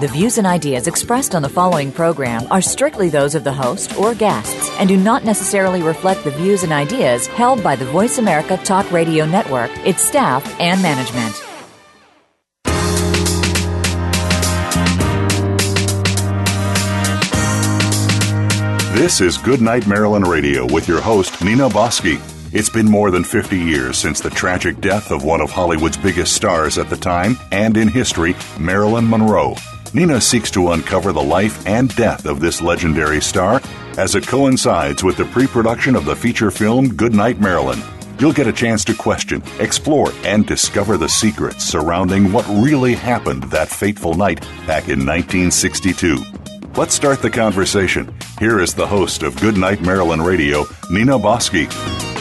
The views and ideas expressed on the following program are strictly those of the host or guests and do not necessarily reflect the views and ideas held by the Voice America Talk Radio Network, its staff, and management. This is Goodnight Marilyn Radio with your host, Nina Bosky. It's been more than 50 years since the tragic death of one of Hollywood's biggest stars at the time and in history, Marilyn Monroe. Nina seeks to uncover the life and death of this legendary star as it coincides with the pre production of the feature film Goodnight Marilyn. You'll get a chance to question, explore, and discover the secrets surrounding what really happened that fateful night back in 1962. Let's start the conversation. Here is the host of Goodnight Marilyn Radio, Nina Bosky.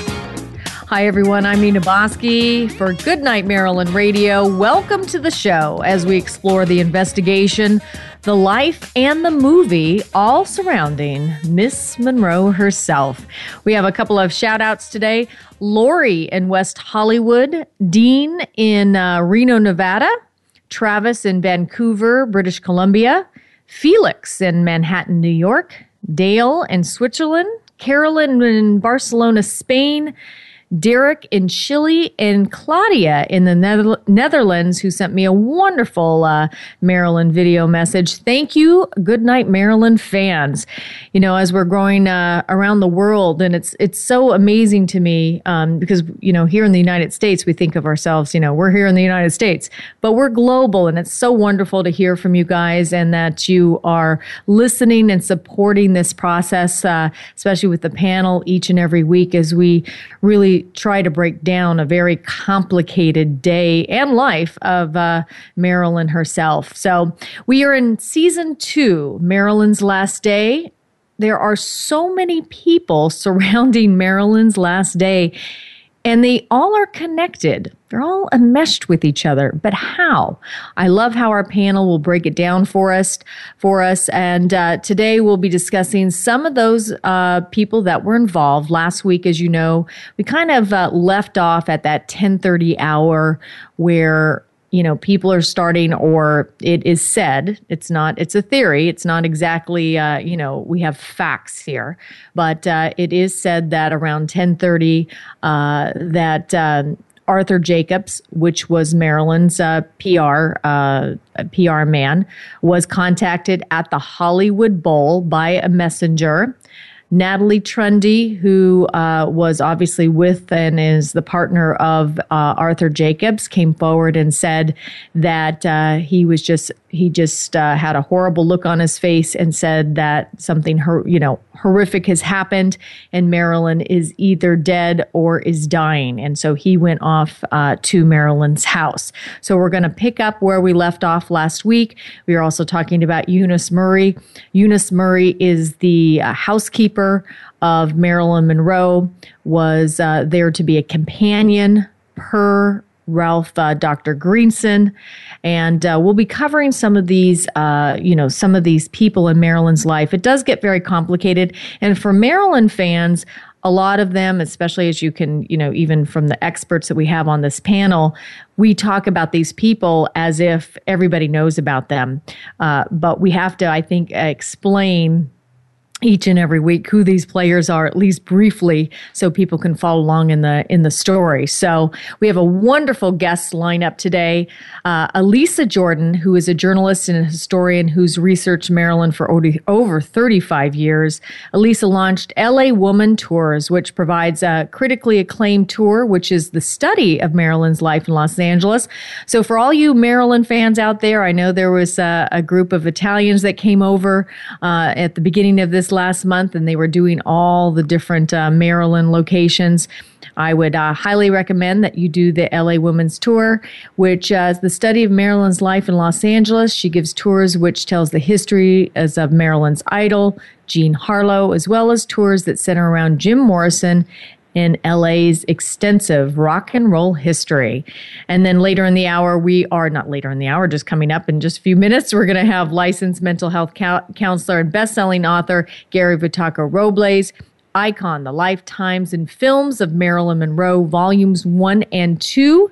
Hi, everyone. I'm Nina Bosky for Goodnight Marilyn Radio. Welcome to the show as we explore the investigation, the life, and the movie all surrounding Miss Monroe herself. We have a couple of shout outs today Lori in West Hollywood, Dean in uh, Reno, Nevada, Travis in Vancouver, British Columbia, Felix in Manhattan, New York, Dale in Switzerland, Carolyn in Barcelona, Spain. Derek in Chile, and Claudia in the Netherlands, who sent me a wonderful uh, Marilyn video message. Thank you. Good night, Marilyn fans. You know, as we're growing uh, around the world, and it's it's so amazing to me um, because you know here in the United States we think of ourselves, you know, we're here in the United States, but we're global, and it's so wonderful to hear from you guys and that you are listening and supporting this process, uh, especially with the panel each and every week as we really try to break down a very complicated day and life of uh, Marilyn herself. So we are in season two, Marilyn's Last Day. There are so many people surrounding Marilyn's last day and they all are connected. They're all enmeshed with each other. But how? I love how our panel will break it down for us. For us, and uh, today we'll be discussing some of those uh, people that were involved last week. As you know, we kind of uh, left off at that 10:30 hour where you know people are starting or it is said it's not it's a theory it's not exactly uh, you know we have facts here but uh, it is said that around 1030 uh, that um, Arthur Jacobs, which was marilyn's uh, PR uh, PR man, was contacted at the Hollywood Bowl by a messenger Natalie Trundy, who uh, was obviously with and is the partner of uh, Arthur Jacobs, came forward and said that uh, he was just he just uh, had a horrible look on his face and said that something you know horrific has happened and Marilyn is either dead or is dying, and so he went off uh, to Marilyn's house. So we're going to pick up where we left off last week. We are also talking about Eunice Murray. Eunice Murray is the uh, of Marilyn Monroe was uh, there to be a companion per Ralph uh, Dr. Greenson. And uh, we'll be covering some of these, uh, you know, some of these people in Marilyn's life. It does get very complicated. And for Marilyn fans, a lot of them, especially as you can, you know, even from the experts that we have on this panel, we talk about these people as if everybody knows about them. Uh, but we have to, I think, explain each and every week who these players are at least briefly so people can follow along in the in the story. So we have a wonderful guest lineup today uh, elisa jordan who is a journalist and a historian who's researched marilyn for over 35 years. Elisa launched la woman tours which provides a critically acclaimed tour which is the study of marilyn's life in los angeles. So for all you marilyn fans out there i know there was a, a group of italians that came over uh, at the beginning of this last month and they were doing all the different uh, Marilyn locations. I would uh, highly recommend that you do the LA Women's Tour, which uh, is the study of Marilyn's life in Los Angeles. She gives tours which tells the history as of Marilyn's idol, Jean Harlow, as well as tours that center around Jim Morrison in LA's extensive rock and roll history. And then later in the hour, we are not later in the hour, just coming up in just a few minutes, we're going to have licensed mental health counselor and best-selling author Gary Vitacco Robles Icon, The Lifetimes and Films of Marilyn Monroe, Volumes 1 and 2.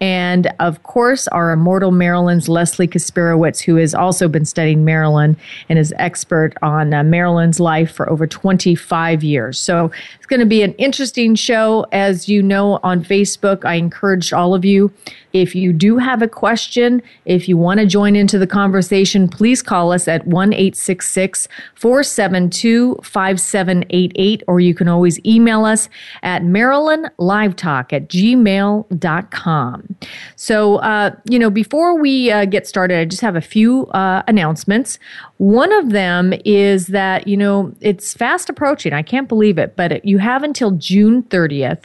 And of course, our immortal Marilyn's Leslie Kasperowicz, who has also been studying Marilyn and is expert on uh, Marilyn's life for over 25 years. So it's going to be an interesting show. As you know, on Facebook, I encourage all of you if you do have a question, if you want to join into the conversation, please call us at 1 472 5788, or you can always email us at marilynlivetalk at gmail.com. So, uh, you know, before we uh, get started, I just have a few uh, announcements. One of them is that, you know, it's fast approaching. I can't believe it, but you have until June 30th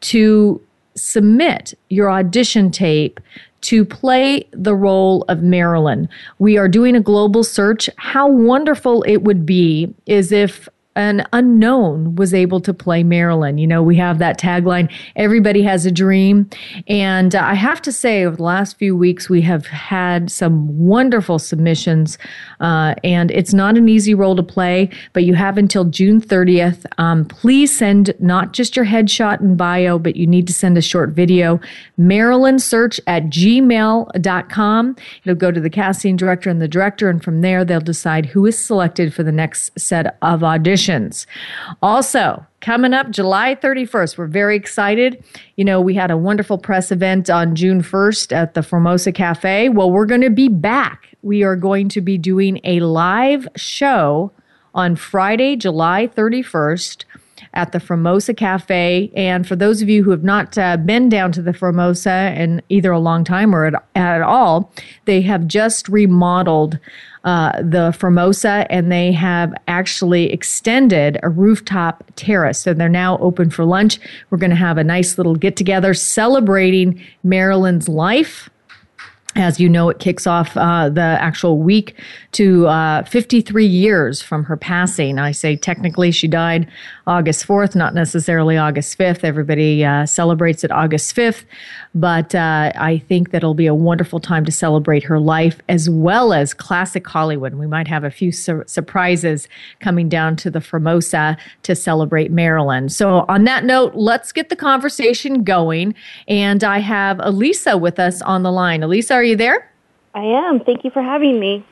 to submit your audition tape to play the role of Marilyn. We are doing a global search. How wonderful it would be is if an unknown was able to play Marilyn. You know, we have that tagline, everybody has a dream. And uh, I have to say, over the last few weeks, we have had some wonderful submissions. Uh, and it's not an easy role to play, but you have until June 30th. Um, please send not just your headshot and bio, but you need to send a short video. Marilyn search at gmail.com. It'll go to the casting director and the director, and from there, they'll decide who is selected for the next set of auditions. Also, coming up July 31st, we're very excited. You know, we had a wonderful press event on June 1st at the Formosa Cafe. Well, we're going to be back. We are going to be doing a live show on Friday, July 31st at the Formosa Cafe. And for those of you who have not uh, been down to the Formosa in either a long time or at, at all, they have just remodeled uh, the Formosa, and they have actually extended a rooftop terrace. So they're now open for lunch. We're going to have a nice little get together celebrating Marilyn's life. As you know, it kicks off uh, the actual week to uh, 53 years from her passing. I say technically she died August 4th, not necessarily August 5th. Everybody uh, celebrates it August 5th. But uh, I think that it'll be a wonderful time to celebrate her life as well as classic Hollywood. We might have a few su- surprises coming down to the Formosa to celebrate Marilyn. So, on that note, let's get the conversation going. And I have Elisa with us on the line. Elisa, are you there? I am. Thank you for having me.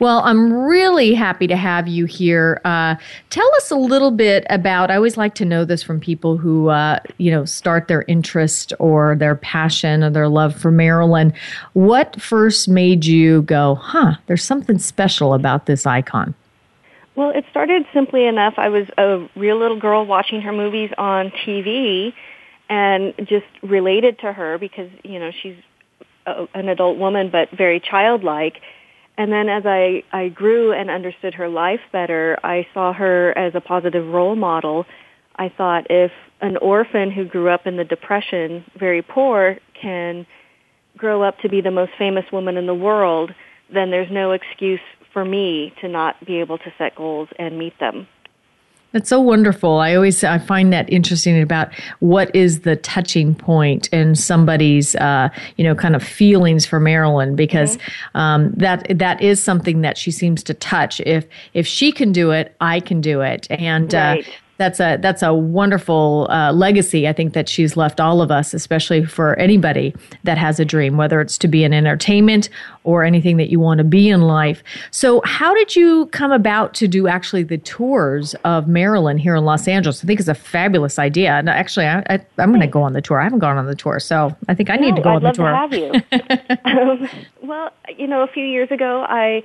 Well, I'm really happy to have you here. Uh, tell us a little bit about. I always like to know this from people who, uh, you know, start their interest or their passion or their love for Marilyn. What first made you go, huh? There's something special about this icon. Well, it started simply enough. I was a real little girl watching her movies on TV and just related to her because, you know, she's a, an adult woman but very childlike and then as I, I grew and understood her life better, I saw her as a positive role model. I thought if an orphan who grew up in the Depression, very poor, can grow up to be the most famous woman in the world, then there's no excuse for me to not be able to set goals and meet them. That's so wonderful. I always I find that interesting about what is the touching point in somebody's uh, you know kind of feelings for Marilyn because mm-hmm. um, that that is something that she seems to touch. If if she can do it, I can do it, and uh, right. uh, that's a that's a wonderful uh, legacy. I think that she's left all of us, especially for anybody that has a dream, whether it's to be in entertainment or anything that you want to be in life. So, how did you come about to do actually the tours of Marilyn here in Los Angeles? I think it's a fabulous idea. And actually, I, I, am going to go on the tour. I haven't gone on the tour, so I think I need no, to go I'd on the tour. I'd love to have you. um, well, you know, a few years ago, I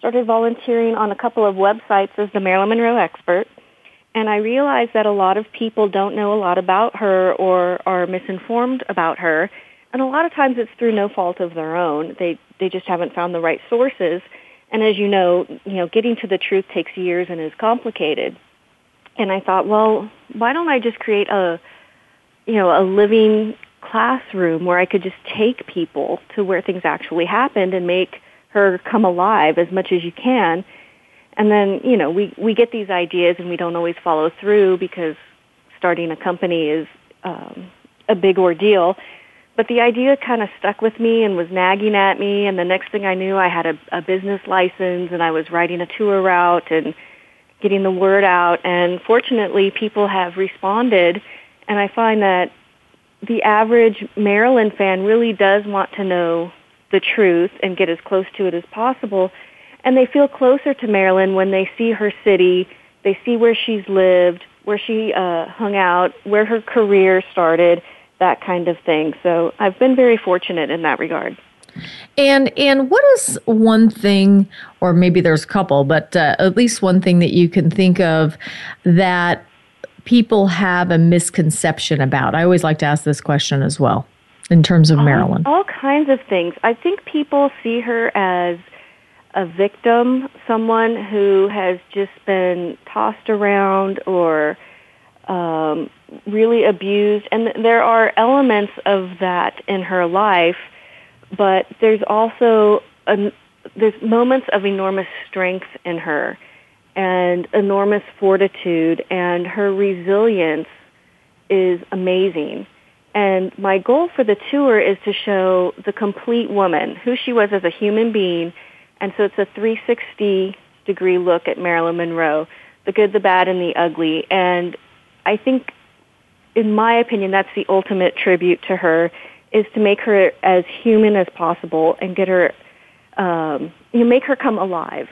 started volunteering on a couple of websites as the Marilyn Monroe expert and I realized that a lot of people don't know a lot about her or are misinformed about her. And a lot of times it's through no fault of their own. They they just haven't found the right sources. And as you know, you know, getting to the truth takes years and is complicated. And I thought, well, why don't I just create a you know, a living classroom where I could just take people to where things actually happened and make her come alive as much as you can and then, you know, we, we get these ideas and we don't always follow through because starting a company is um, a big ordeal. But the idea kind of stuck with me and was nagging at me. And the next thing I knew, I had a, a business license and I was writing a tour route and getting the word out. And fortunately, people have responded. And I find that the average Marilyn fan really does want to know the truth and get as close to it as possible. And they feel closer to Marilyn when they see her city, they see where she's lived, where she uh, hung out, where her career started, that kind of thing. So I've been very fortunate in that regard. And and what is one thing, or maybe there's a couple, but uh, at least one thing that you can think of that people have a misconception about? I always like to ask this question as well in terms of um, Marilyn. All kinds of things. I think people see her as a victim, someone who has just been tossed around or um, really abused. And there are elements of that in her life, but there's also a, there's moments of enormous strength in her and enormous fortitude, and her resilience is amazing. And my goal for the tour is to show the complete woman, who she was as a human being. And so it's a 360 degree look at Marilyn Monroe, the good, the bad, and the ugly. And I think, in my opinion, that's the ultimate tribute to her, is to make her as human as possible and get her, um, you know, make her come alive.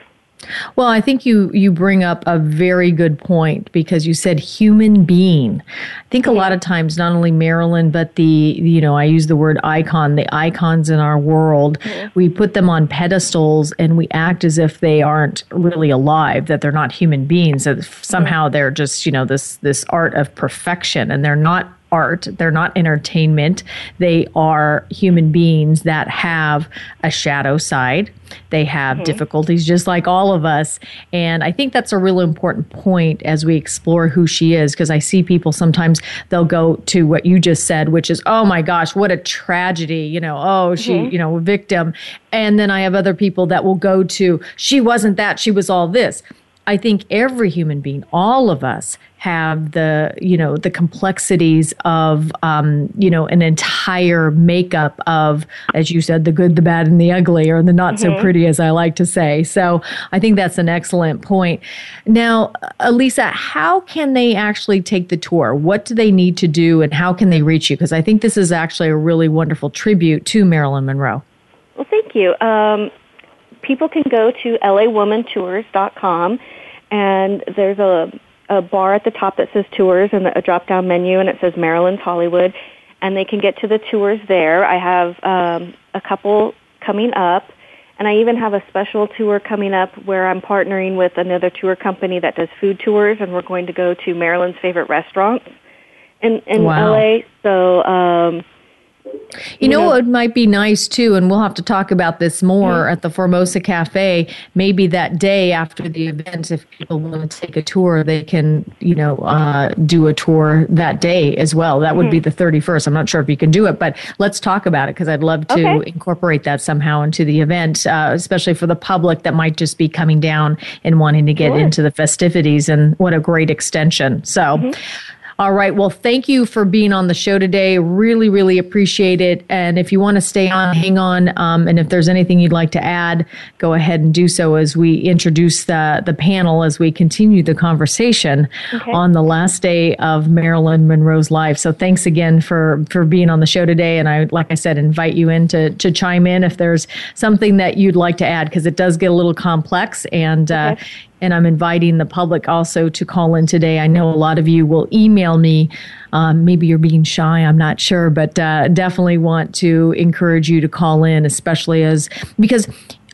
Well, I think you you bring up a very good point because you said human being. I think a lot of times not only Marilyn but the you know I use the word icon, the icons in our world, we put them on pedestals and we act as if they aren't really alive, that they're not human beings, that somehow they're just, you know, this this art of perfection and they're not art. They're not entertainment. They are human beings that have a shadow side. They have mm-hmm. difficulties just like all of us. And I think that's a real important point as we explore who she is because I see people sometimes they'll go to what you just said, which is, oh my gosh, what a tragedy. You know, oh, she, mm-hmm. you know, a victim. And then I have other people that will go to, she wasn't that, she was all this. I think every human being, all of us, have the you know the complexities of um, you know an entire makeup of, as you said, the good, the bad, and the ugly, or the not mm-hmm. so pretty, as I like to say. So I think that's an excellent point. Now, Elisa, how can they actually take the tour? What do they need to do, and how can they reach you? Because I think this is actually a really wonderful tribute to Marilyn Monroe. Well, thank you. Um, people can go to lawomantours.com and there's a, a bar at the top that says tours and a drop down menu and it says Marilyn's Hollywood and they can get to the tours there. I have um, a couple coming up and I even have a special tour coming up where I'm partnering with another tour company that does food tours and we're going to go to Marilyn's favorite restaurants in, in wow. LA. So um, you, know, it might be nice too, and we'll have to talk about this more mm-hmm. at the Formosa Cafe. Maybe that day after the event, if people want to take a tour, they can, you know, uh, do a tour that day as well. That would be the 31st. I'm not sure if you can do it, but let's talk about it because I'd love to okay. incorporate that somehow into the event, uh, especially for the public that might just be coming down and wanting to get sure. into the festivities. And what a great extension. So, mm-hmm. All right. Well, thank you for being on the show today. Really, really appreciate it. And if you want to stay on, hang on. Um, and if there's anything you'd like to add, go ahead and do so as we introduce the, the panel as we continue the conversation okay. on the last day of Marilyn Monroe's life. So thanks again for, for being on the show today. And I, like I said, invite you in to, to chime in if there's something that you'd like to add, because it does get a little complex. And, uh, okay. uh, and I'm inviting the public also to call in today. I know a lot of you will email me. Um, maybe you're being shy, I'm not sure, but uh, definitely want to encourage you to call in, especially as because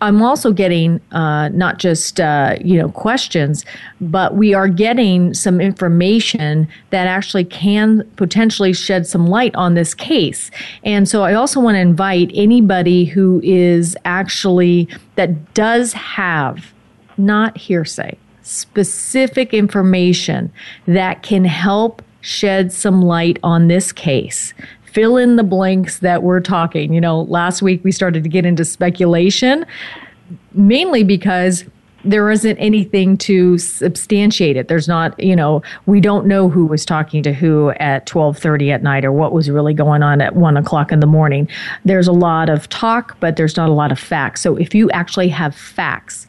I'm also getting uh, not just uh, you know questions, but we are getting some information that actually can potentially shed some light on this case. And so I also want to invite anybody who is actually that does have not hearsay, specific information that can help shed some light on this case. Fill in the blanks that we're talking. You know, last week we started to get into speculation, mainly because there isn't anything to substantiate it. There's not, you know, we don't know who was talking to who at 12:30 at night or what was really going on at one o'clock in the morning. There's a lot of talk, but there's not a lot of facts. So if you actually have facts,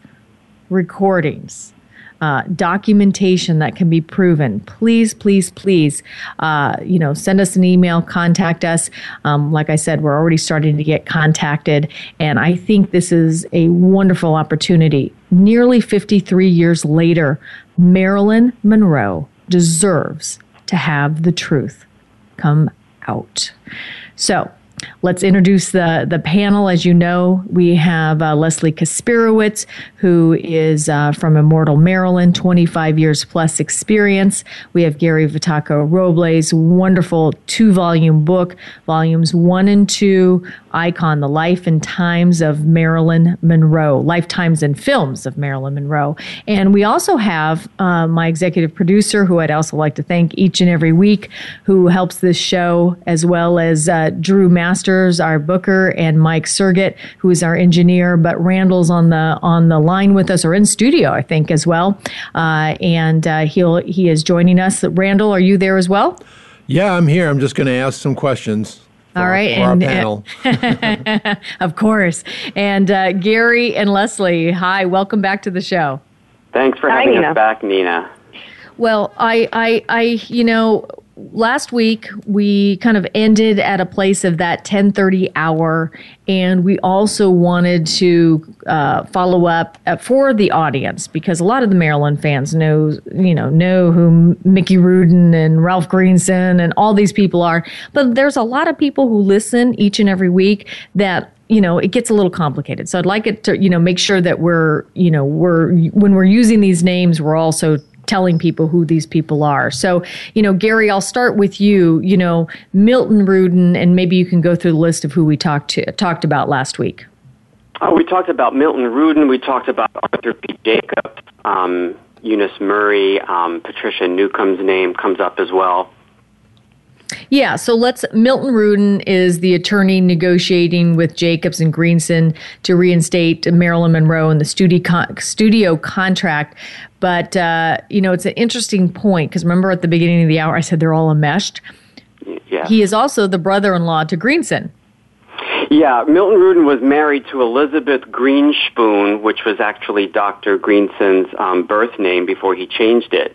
recordings, uh, documentation that can be proven, please, please, please, uh, you know, send us an email, contact us. Um, like I said, we're already starting to get contacted, and I think this is a wonderful opportunity. Nearly 53 years later, Marilyn Monroe deserves to have the truth come out. So, Let's introduce the, the panel. As you know, we have uh, Leslie Kasperowicz, who is uh, from Immortal, Marilyn, 25 years plus experience. We have Gary Vitacco Robles, wonderful two volume book, volumes one and two icon, The Life and Times of Marilyn Monroe, Lifetimes and Films of Marilyn Monroe. And we also have uh, my executive producer, who I'd also like to thank each and every week, who helps this show, as well as uh, Drew Masters, our booker, and Mike Sergett, who is our engineer. But Randall's on the on the line with us, or in studio, I think, as well. Uh, and uh, he'll he is joining us. Randall, are you there as well? Yeah, I'm here. I'm just going to ask some questions. All right, for and, our panel. of course. And uh, Gary and Leslie, hi, welcome back to the show. Thanks for Hi, having Nina. us back, Nina. Well, I, I, I, you know, last week we kind of ended at a place of that 10:30 hour, and we also wanted to uh, follow up uh, for the audience because a lot of the Marilyn fans know, you know, know who Mickey Rudin and Ralph Greenson and all these people are, but there's a lot of people who listen each and every week that you know it gets a little complicated. So i'd like it to you know make sure that we're you know we're when we're using these names we're also telling people who these people are so you know gary i'll start with you you know milton rudin and maybe you can go through the list of who we talked to talked about last week Oh, we talked about Milton Rudin. We talked about Arthur P. Jacobs, um, Eunice Murray, um, Patricia Newcomb's name comes up as well. Yeah, so let's. Milton Rudin is the attorney negotiating with Jacobs and Greenson to reinstate Marilyn Monroe in the studio con- studio contract. But uh, you know, it's an interesting point because remember at the beginning of the hour I said they're all enmeshed. Yeah. He is also the brother-in-law to Greenson. Yeah, Milton Rudin was married to Elizabeth Greenspoon, which was actually Dr. Greenson's um, birth name before he changed it.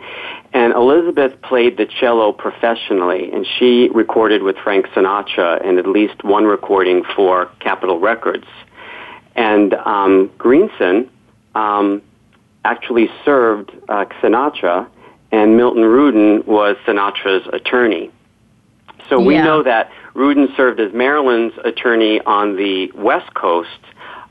And Elizabeth played the cello professionally, and she recorded with Frank Sinatra and at least one recording for Capitol Records. And um, Greenson um, actually served uh, Sinatra, and Milton Rudin was Sinatra's attorney. So we Yeah. know that Rudin served as Marilyn's attorney on the West Coast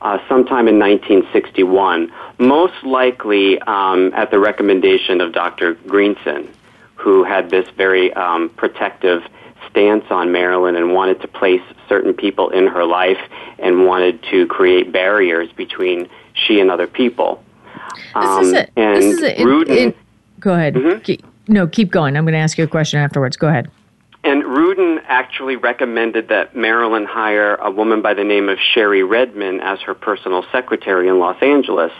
uh, sometime in 1961, most likely um, at the recommendation of Dr. Greenson, who had this very um, protective stance on Marilyn and wanted to place certain people in her life and wanted to create barriers between she and other people. This is Um, a. and this is a. in- Rudin, in- go ahead. Mhm. Ke- no, keep going. I'm going to ask you a question afterwards. Go ahead. And Rudin actually recommended that Marilyn hire a woman by the name of Cherie Redmond as her personal secretary in Los Angeles.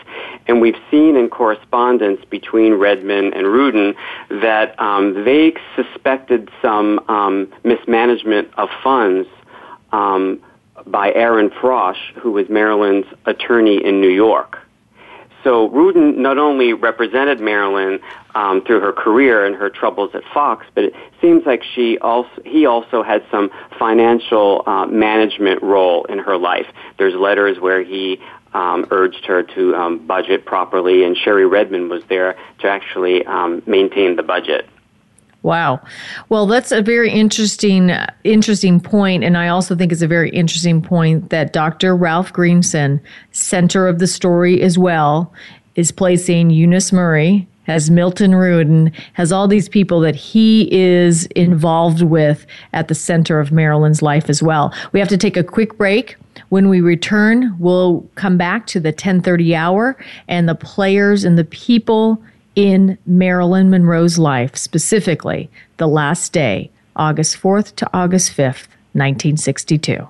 And we've seen in correspondence between Redmond and Rudin that um, they suspected some um, mismanagement of funds um, by Aaron Frosch, who was Marilyn's attorney in New York. So Rudin not only represented Marilyn um, through her career and her troubles at Fox, but it seems like she also he also had some financial uh, management role in her life. There's letters where he um, urged her to um, budget properly, and Cherie Redmond was there to actually um, maintain the budget. Wow. Well, that's a very interesting interesting point and I also think it's a very interesting point that Dr. Ralph Greenson, center of the story as well, is placing Eunice Murray has Milton Rudin, has all these people that he is involved with at the center of Marilyn's life as well. We have to take a quick break. When we return, we'll come back to the 1030 hour and the players and the people in Marilyn Monroe's life, specifically the last day, August 4th to August 5th, 1962.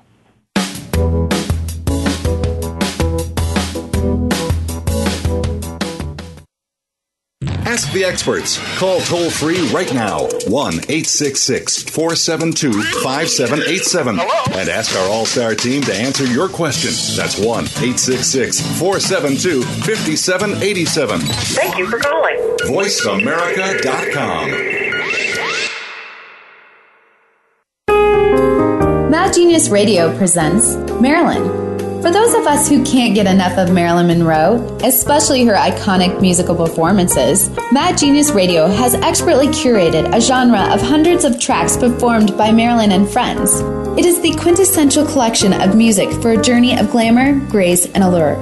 Ask the experts. Call toll free right now 1 866 472 5787 and ask our All Star team to answer your question. That's 1 866 472 5787. Thank you for calling. VoiceAmerica.com. Mad Genius Radio presents Marilyn. For those of us who can't get enough of Marilyn Monroe, especially her iconic musical performances, Mad Genius Radio has expertly curated a genre of hundreds of tracks performed by Marilyn and friends. It is the quintessential collection of music for a journey of glamour, grace, and allure.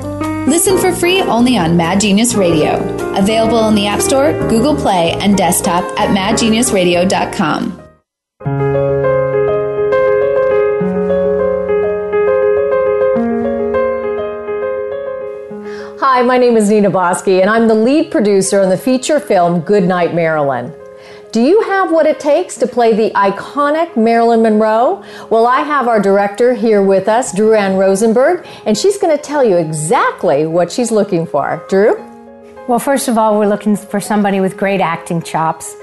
Listen for free only on Mad Genius Radio. Available in the App Store, Google Play, and desktop at madgeniusradio.com. Hi, my name is Nina Bosky, and I'm the lead producer on the feature film Goodnight Marilyn. Do you have what it takes to play the iconic Marilyn Monroe? Well, I have our director here with us, Drew Ann Rosenberg, and she's going to tell you exactly what she's looking for. Drew? Well, first of all, we're looking for somebody with great acting chops.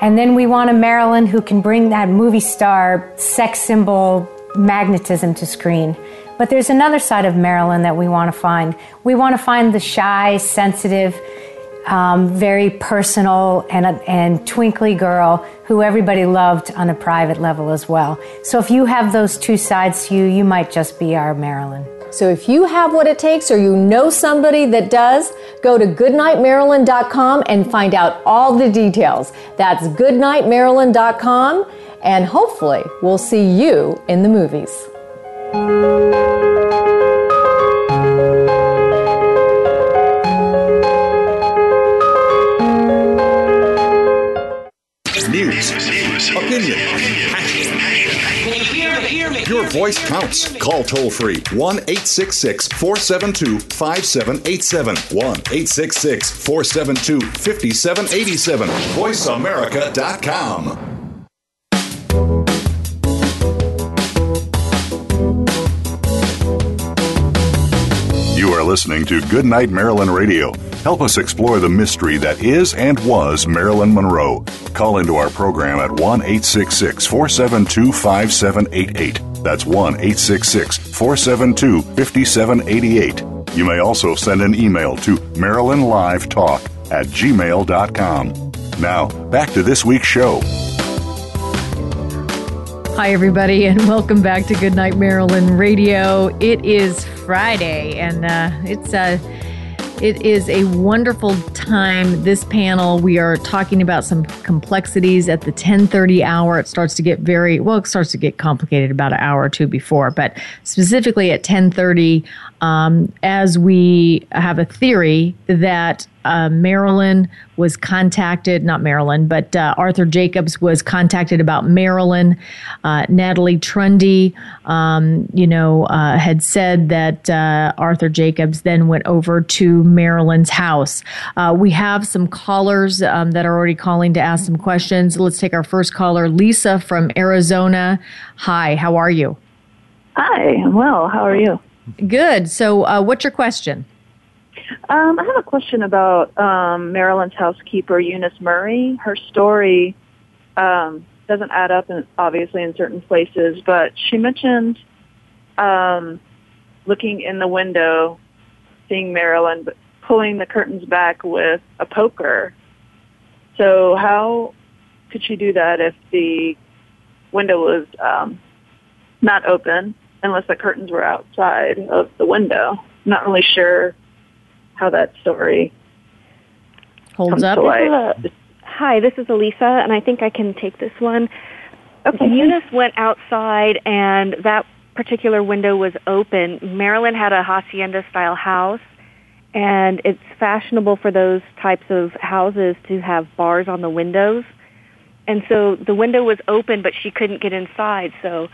And then we want a Marilyn who can bring that movie star sex symbol magnetism to screen. But there's another side of Marilyn that we want to find. We want to find the shy, sensitive, um, very personal and, and twinkly girl who everybody loved on a private level as well. So if you have those two sides to you, you might just be our Marilyn. So if you have what it takes or you know somebody that does, go to goodnightmarilyn.com and find out all the details. That's goodnightmarilyn.com and hopefully we'll see you in the movies. Voice counts. Call toll free 1 866 472 5787. 1 866 472 5787. VoiceAmerica.com. You are listening to Goodnight Marilyn Radio. Help us explore the mystery that is and was Marilyn Monroe. Call into our program at 1 866 472 5788. That's 1 866 472 5788. You may also send an email to MarilynLiveTalk at gmail.com. Now, back to this week's show. Hi, everybody, and welcome back to Goodnight Marilyn Radio. It is Friday, and uh, it's uh, it is a wonderful time. This panel, we are talking about some complexities at the 10:30 hour. It starts to get very well. It starts to get complicated about an hour or two before, but specifically at 10:30, um, as we have a theory that uh, Marilyn was contacted, not Marilyn, but uh, Arthur Jacobs was contacted about Marilyn. Uh, Natalie Trundy, um, you know, uh, had said that uh, Arthur Jacobs then went over to Marilyn's house. Uh, we have some callers um, that are already calling to ask some questions. Let's take our first caller, Lisa from Arizona. Hi, how are you? Hi, I'm well. How are you? Good. So, what's your question? Um, I have a question about um, Marilyn's housekeeper, Eunice Murray. Her story um, doesn't add up, in, obviously, in certain places, but she mentioned um, looking in the window, seeing Marilyn, but pulling the curtains back with a poker. So, how could she do that if the window was um, not open, unless the curtains were outside of the window? I'm not really sure how that story holds up. A, hi, this is Elisa, and I think I can take this one. Okay. Eunice went outside, and that particular window was open. Marilyn had a hacienda style house, and it's fashionable for those types of houses to have bars on the windows. And so the window was open, but she couldn't get inside. So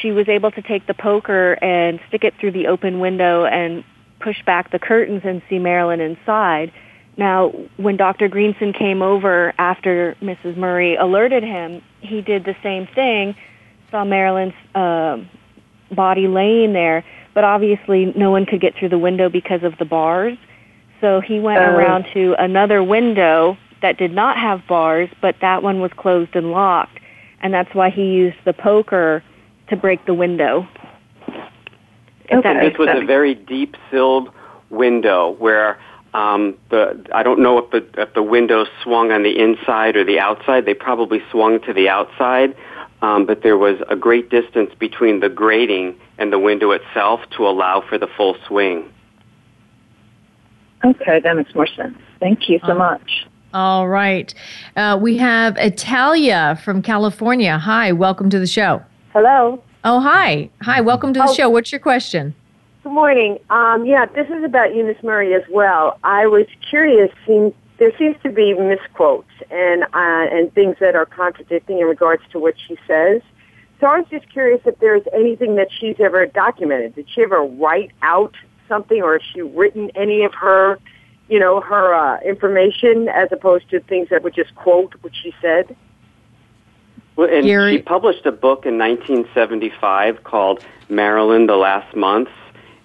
she was able to take the poker and stick it through the open window and push back the curtains and see Marilyn inside. Now, when Dr. Greenson came over after Mrs. Murray alerted him, he did the same thing, saw Marilyn's uh, body laying there, but obviously no one could get through the window because of the bars. So he went Uh. around to another window that did not have bars, but that one was closed and locked, and that's why he used the poker to break the window. Okay. This was a very deep-silled window where um, the I don't know if the if the window swung on the inside or the outside. They probably swung to the outside, um, but there was a great distance between the grating and the window itself to allow for the full swing. Okay, that makes more sense. Thank you so um, much. All right. Uh, we have Italia from California. Hi, welcome to the show. Hello. Oh, hi. Hi, welcome to the oh. show. What's your question? Good morning. Um, yeah, this is about Eunice Murray as well. I was curious. Seems, there seems to be misquotes and uh, and things that are contradicting in regards to what she says. So I was just curious if there's anything that she's ever documented. Did she ever write out something, or has she written any of her, you know, her uh, information as opposed to things that would just quote what she said? Well, and Gary. she published a book in 1975 called Marilyn: The Last Months,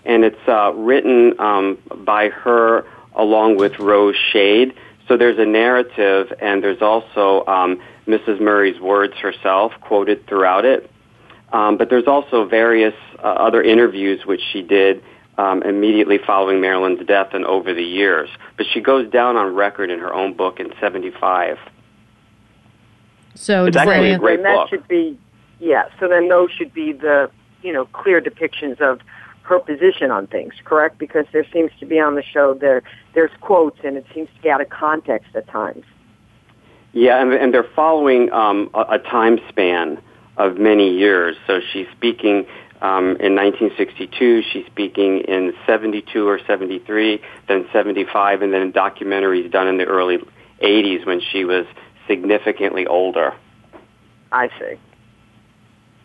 and it's uh, written um, by her along with Rose Shade. So there's a narrative, and there's also um, Mrs. Murray's words herself quoted throughout it. Um, but there's also various uh, other interviews which she did um, immediately following Marilyn's death and over the years. But she goes down on record in her own book in '75. So it's actually a great and that should be, yeah. So then those should be the you know clear depictions of her position on things, correct? Because there seems to be on the show there there's quotes and it seems to be out of context at times. Yeah, and, and they're following um, a, a time span of many years. So she's speaking um, in 1962, she's speaking in 72 or 73, then 75, and then documentaries done in the early 80s when she was significantly older. I see.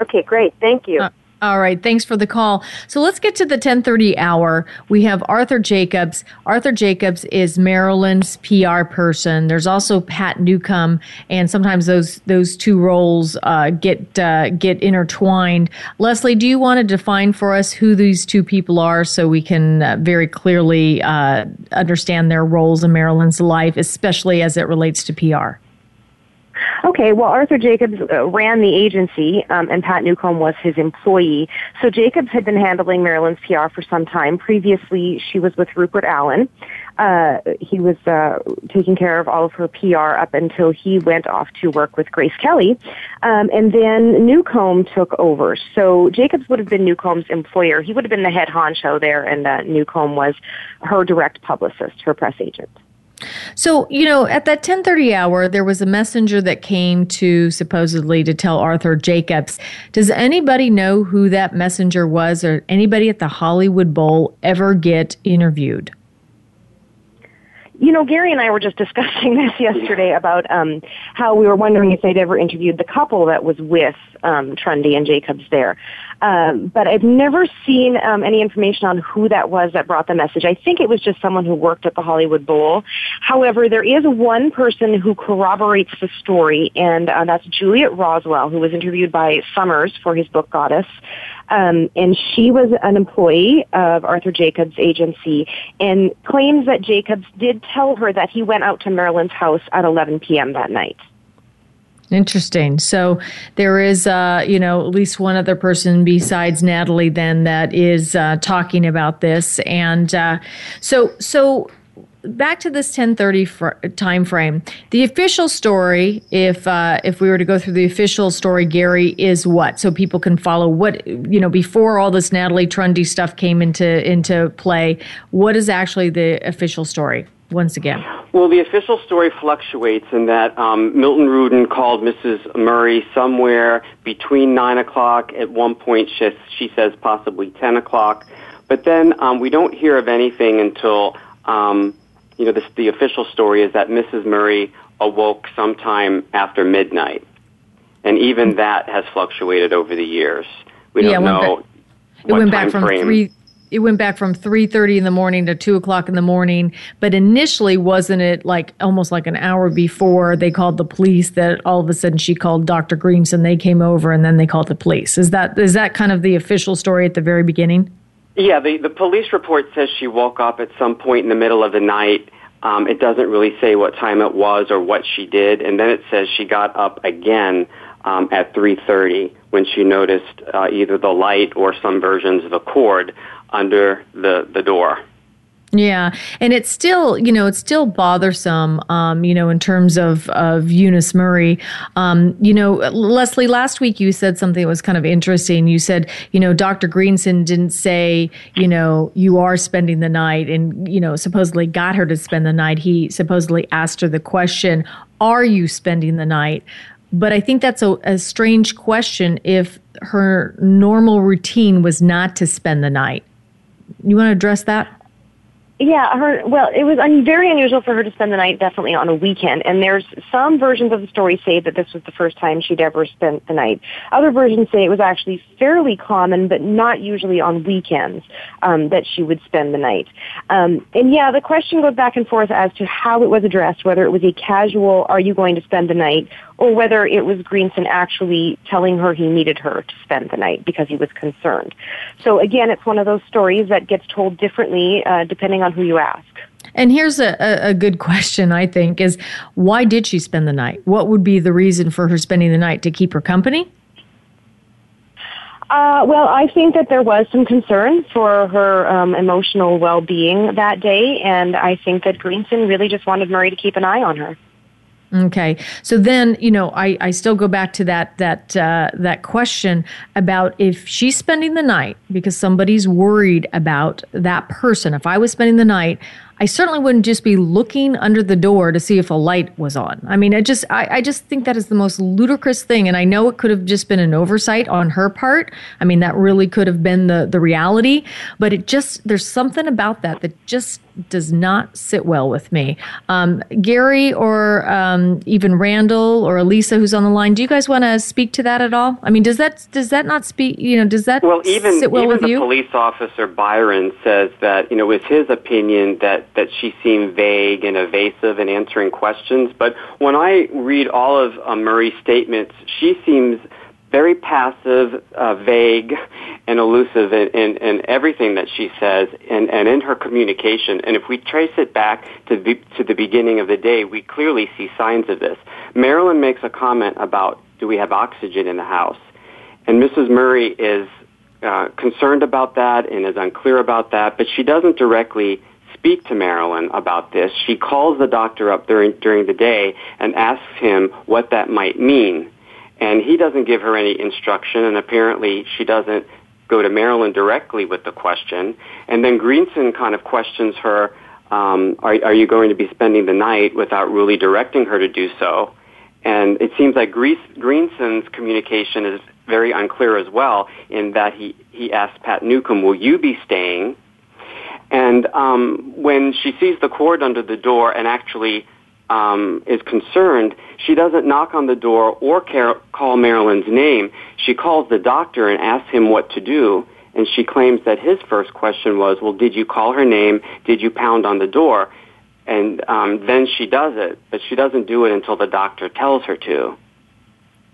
Okay, great. Thank you. Uh, all right, thanks for the call. So let's get to the 10:30 hour. We have Arthur Jacobs. Arthur Jacobs is Marilyn's PR person. There's also Pat Newcomb, and sometimes those those two roles uh, get uh, get intertwined. Leslie, do you want to define for us who these two people are, so we can uh, very clearly uh, understand their roles in Marilyn's life, especially as it relates to PR? Okay, well, Arthur Jacobs uh, ran the agency, um, and Pat Newcomb was his employee. So Jacobs had been handling Marilyn's PR for some time. Previously, she was with Rupert Allan. Uh, he was uh, taking care of all of her PR up until he went off to work with Grace Kelly. Um, and then Newcomb took over. So Jacobs would have been Newcomb's employer. He would have been the head honcho there, and uh, Newcomb was her direct publicist, her press agent. So, you know, at that 10:30 hour, there was a messenger that came to supposedly to tell Arthur Jacobs. Does anybody know who that messenger was or anybody at the Hollywood Bowl ever get interviewed? You know, Gary and I were just discussing this yesterday about um, how we were wondering if they'd ever interviewed the couple that was with um, Trundy and Jacobs there. Um, but I've never seen um, any information on who that was that brought the message. I think it was just someone who worked at the Hollywood Bowl. However, there is one person who corroborates the story, and uh, that's Juliet Roswell, who was interviewed by Summers for his book Goddess. Um, and she was an employee of Arthur Jacobs' agency and claims that Jacobs did tell her that he went out to Marilyn's house at 11 p.m. that night. Interesting. So there is, uh, you know, at least one other person besides Natalie then that is uh, talking about this, and uh, so so back to this 1030 fr- time frame the official story if uh, if we were to go through the official story gary is what? So people can follow what you know before all this natalie trundy stuff came into into play what is actually the official story once again well the official story fluctuates in that um, milton rudin called mrs murray somewhere between 9 o'clock at one point she, she says possibly 10 o'clock but then um, we don't hear of anything until um, you know, the official story is that Mrs. Murray awoke sometime after midnight, and even that has fluctuated over the years. We don't yeah, know. Back, it went back from frame. three. It went back from three thirty in the morning to two o'clock in the morning. But initially, wasn't it like almost like an hour before they called the police? That all of a sudden she called Dr. Greenson. They came over, and then they called the police. Is that is that kind of the official story at the very beginning? Yeah, the, the police report says she woke up at some point in the middle of the night Um, it doesn't really say what time it was or what she did, and then it says she got up again um, at 3:30 when she noticed uh, either the light or some versions of a cord under the the door. Yeah, and it's still, you know, it's still bothersome, um, you know, in terms of of Eunice Murray. Um, you know, Leslie, last week you said something that was kind of interesting. You said, you know, Dr. Greenson didn't say, you know, you are spending the night, and you know, supposedly got her to spend the night. He supposedly asked her the question, "Are you spending the night?" But I think that's a, a strange question if her normal routine was not to spend the night. You want to address that? Yeah, her. Well, it was un, very unusual for her to spend the night, definitely on a weekend. And there's some versions of the story say that this was the first time she'd ever spent the night. Other versions say it was actually fairly common, but not usually on weekends um, that she would spend the night. Um, and yeah, the question goes back and forth as to how it was addressed, whether it was a casual "Are you going to spend the night?" Or whether it was Greenson actually telling her he needed her to spend the night because he was concerned. So again, it's one of those stories that gets told differently uh, depending on who you ask. And here's a, a, good question, I think, is why did she spend the night? What would be the reason for her spending the night? To keep her company? Uh, well, I think that there was some concern for her um, emotional well-being that day, and I think that Greenson really just wanted Murray to keep an eye on her. Okay, so then you know I, I still go back to that that uh, that question about if she's spending the night because somebody's worried about that person. If I was spending the night, I certainly wouldn't just be looking under the door to see if a light was on. I mean, I just I, I, just think that is the most ludicrous thing. And I know it could have just been an oversight on her part. I mean, that really could have been the the reality. But it just there's something about that that just does not sit well with me. Um, Gary or um, even Randall or Elisa, who's on the line, do you guys want to speak to that at all? I mean, does that does that not speak? You know, does that well even sit well even with the you? police officer Byron says that you know it was his opinion that that she seemed vague and evasive in answering questions. But when I read all of uh, Murray's statements, she seems very passive, uh, vague, and elusive in, in, in, everything that she says and, and in her communication. And if we trace it back to the, to the beginning of the day, we clearly see signs of this. Marilyn makes a comment about, do we have oxygen in the house? And Mrs. Murray is uh, concerned about that and is unclear about that, but she doesn't directly speak to Marilyn about this. She calls the doctor up during, during the day and asks him what that might mean. And he doesn't give her any instruction, and apparently she doesn't go to Marilyn directly with the question. And then Greenson kind of questions her, um, are, are you going to be spending the night without really directing her to do so? And it seems like Greenson's communication is very unclear as well in that he, he asked Pat Newcomb, will you be staying? And um, when she sees the cord under the door and actually um, is concerned, she doesn't knock on the door or care- call Marilyn's name. She calls the doctor and asks him what to do. And she claims that his first question was, "Well, did you call her name? Did you pound on the door?" And um, then she does it, but she doesn't do it until the doctor tells her to.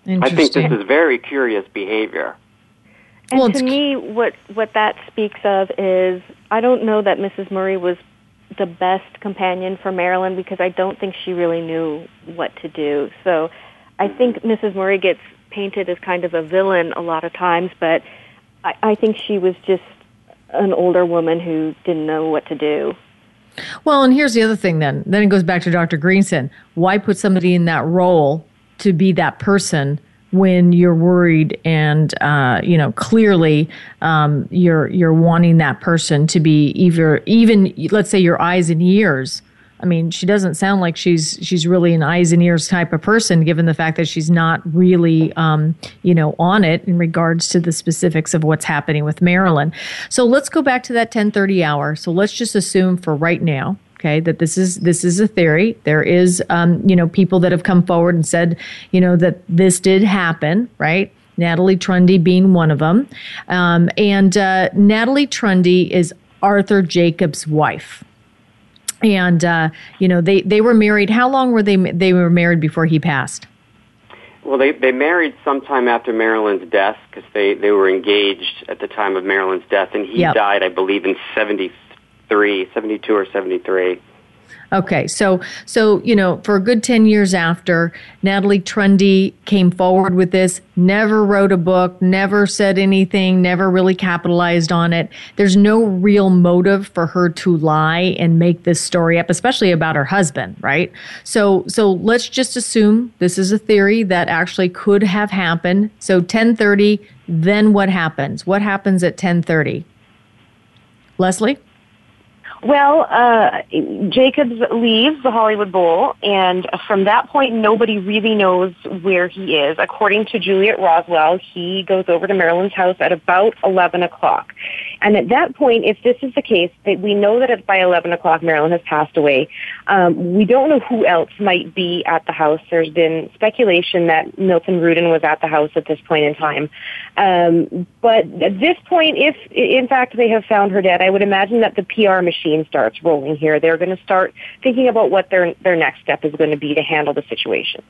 I think this is very curious behavior. And Well, to me, what what that speaks of is I don't know that Mrs. Murray was the best companion for Marilyn because I don't think she really knew what to do. So I think mm-hmm. Mrs. Murray gets painted as kind of a villain a lot of times, but I, I think she was just an older woman who didn't know what to do. Well, and here's the other thing then. Then it goes back to Dr. Greenson. Why put somebody in that role to be that person when you're worried and uh, you know clearly um, you're you're wanting that person to be either even let's say your eyes and ears. I mean, she doesn't sound like she's she's really an eyes and ears type of person, given the fact that she's not really, um, you know, on it in regards to the specifics of what's happening with Marilyn. So let's go back to that 10:30 hour. So let's just assume for right now, okay, that this is this is a theory. There is, um, you know, people that have come forward and said, you know, that this did happen, right? Natalie Trundy being one of them, um, and uh, Natalie Trundy is Arthur Jacobs' wife and uh, you know they they were married. How long were they? They were married before he passed. Well, they they married sometime after Marilyn's death because they they were engaged at the time of Marilyn's death, and he Yep. died, I believe, in 73, 72 or seventy three. Okay, so so you know, for a good ten years after Natalie Trundy came forward with this, never wrote a book, never said anything, never really capitalized on it. There's no real motive for her to lie and make this story up, especially about her husband, right? So so let's just assume this is a theory that actually could have happened. So 10:30, then what happens? What happens at 10:30? Leslie? Well, uh, Jacobs leaves the Hollywood Bowl, and from that point, nobody really knows where he is. According to Juliet Roswell, he goes over to Marilyn's house at about 11 o'clock. And at that point, if this is the case, that we know that by 11 o'clock, Marilyn has passed away. Um, we don't know who else might be at the house. There's been speculation that Milton Rudin was at the house at this point in time. Um, but at this point, if in fact they have found her dead, I would imagine that the PR machine starts rolling here. They're going to start thinking about what their their next step is going to be to handle the situation.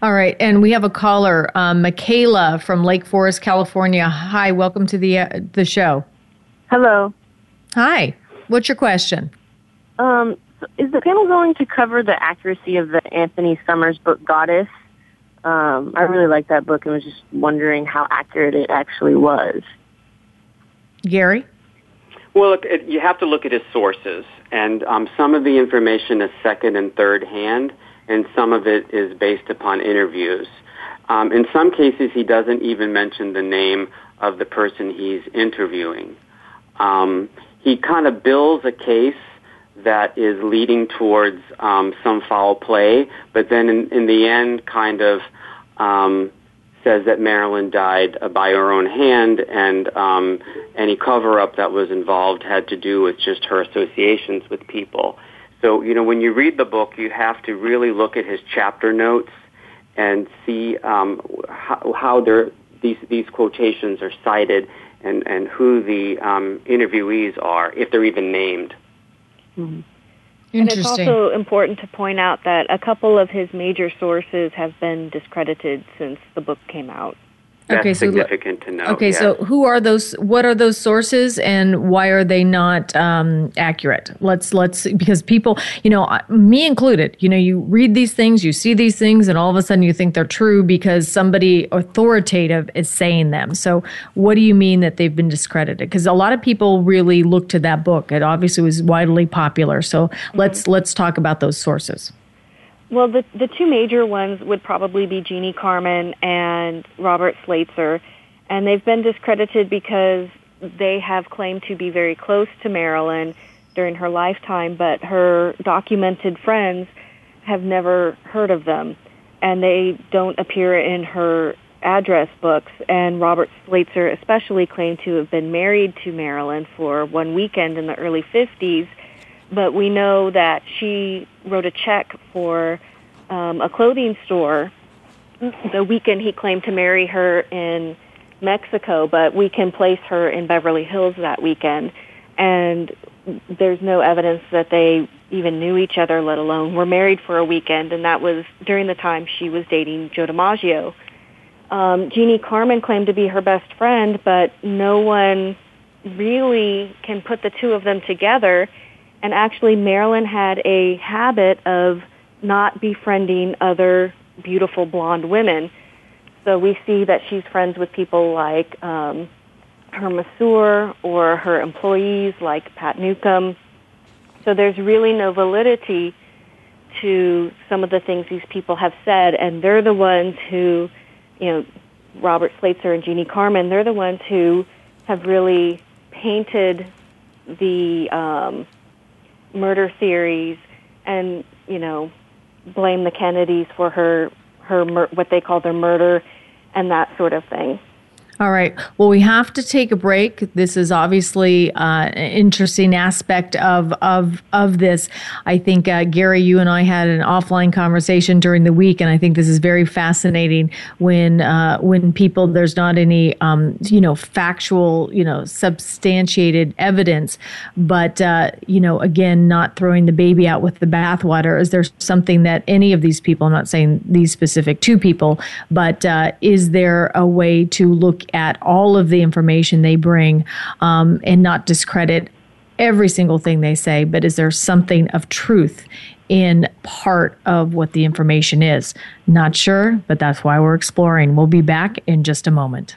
All right, and we have a caller, um, Michaela from Lake Forest, California. Hi, welcome to the uh, the show. Hello. Hi. What's your question? Um, so is the panel going to cover the accuracy of the Anthony Summers book Goddess? Um, I really like that book and was just wondering how accurate it actually was. Gary? Well, look, it, you have to look at his sources, and um, some of the information is second and third hand, and some of it is based upon interviews. Um, in some cases, he doesn't even mention the name of the person he's interviewing. Um, he kind of builds a case that is leading towards um, some foul play, but then in, in the end, kind of um, says that Marilyn died uh, by her own hand, and um, any cover-up that was involved had to do with just her associations with people. So, you know, when you read the book, you have to really look at his chapter notes and see um, how, how these these quotations are cited and and who the um, interviewees are, if they're even named. Mm-hmm. And it's also important to point out that a couple of his major sources have been discredited since the book came out. That's okay, so significant to know. Okay, so who are those? What are those sources, and why are they not um, accurate? Let's let's because people, you know, me included. You know, you read these things, you see these things, and all of a sudden you think they're true because somebody authoritative is saying them. So, what do you mean that they've been discredited? Because a lot of people really look to that book. It obviously was widely popular. So mm-hmm. let's let's talk about those sources. Well, the the two major ones would probably be Jeannie Carmen and Robert Slatzer, and they've been discredited because they have claimed to be very close to Marilyn during her lifetime, but her documented friends have never heard of them, and they don't appear in her address books. And Robert Slatzer especially claimed to have been married to Marilyn for one weekend in the early 50s but we know that she wrote a check for um, a clothing store the weekend he claimed to marry her in Mexico, but we can place her in Beverly Hills that weekend. And there's no evidence that they even knew each other, let alone were married for a weekend. And that was during the time she was dating Joe DiMaggio. Um, Jeannie Carmen claimed to be her best friend, but no one really can put the two of them together and actually, Marilyn had a habit of not befriending other beautiful blonde women. So we see that she's friends with people like um, her masseur or her employees like Pat Newcomb. So there's really no validity to some of the things these people have said, and they're the ones who, you know, Robert Slatzer and Jeannie Carmen, they're the ones who have really painted the um, murder theories and you know blame the Kennedys for her her mur- what they call their murder and that sort of thing. All right. Well, we have to take a break. This is obviously uh, an interesting aspect of of of this. I think uh, Gary, you and I had an offline conversation during the week, and I think this is very fascinating when uh, when people there's not any um, you know factual you know substantiated evidence, but uh, you know again not throwing the baby out with the bathwater. Is there something that any of these people? I'm not saying these specific two people, but uh, is there a way to look at all of the information they bring um, and not discredit every single thing they say, but is there something of truth in part of what the information is? Not sure, but that's why we're exploring. We'll be back in just a moment.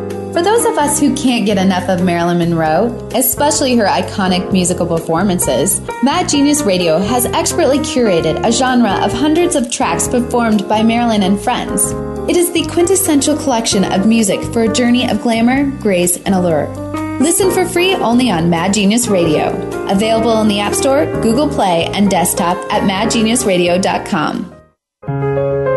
For those of us who can't get enough of Marilyn Monroe, especially her iconic musical performances, Mad Genius Radio has expertly curated a genre of hundreds of tracks performed by Marilyn and friends. It is the quintessential collection of music for a journey of glamour, grace, and allure. Listen for free only on Mad Genius Radio. Available in the App Store, Google Play, and desktop at madgeniusradio.com.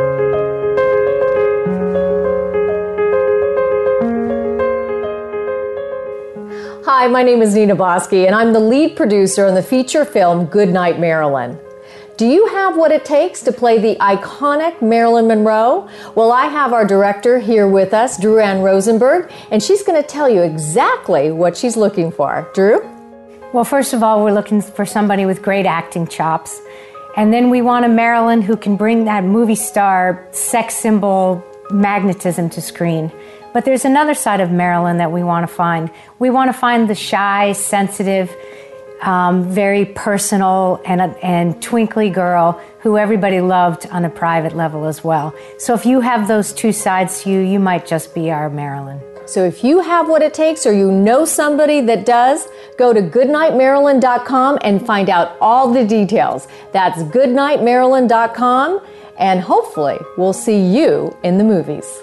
Hi, my name is Nina Bosky, and I'm the lead producer on the feature film Goodnight Marilyn. Do you have what it takes to play the iconic Marilyn Monroe? Well, I have our director here with us, Drew Ann Rosenberg, and she's going to tell you exactly what she's looking for. Drew? Well, first of all, we're looking for somebody with great acting chops. And then we want a Marilyn who can bring that movie star sex symbol magnetism to screen. But there's another side of Marilyn that we want to find. We want to find the shy, sensitive, um, very personal, and, and twinkly girl who everybody loved on a private level as well. So if you have those two sides to you, you might just be our Marilyn. So if you have what it takes or you know somebody that does, go to goodnightmarilyn.com and find out all the details. That's goodnightmarilyn.com and hopefully we'll see you in the movies.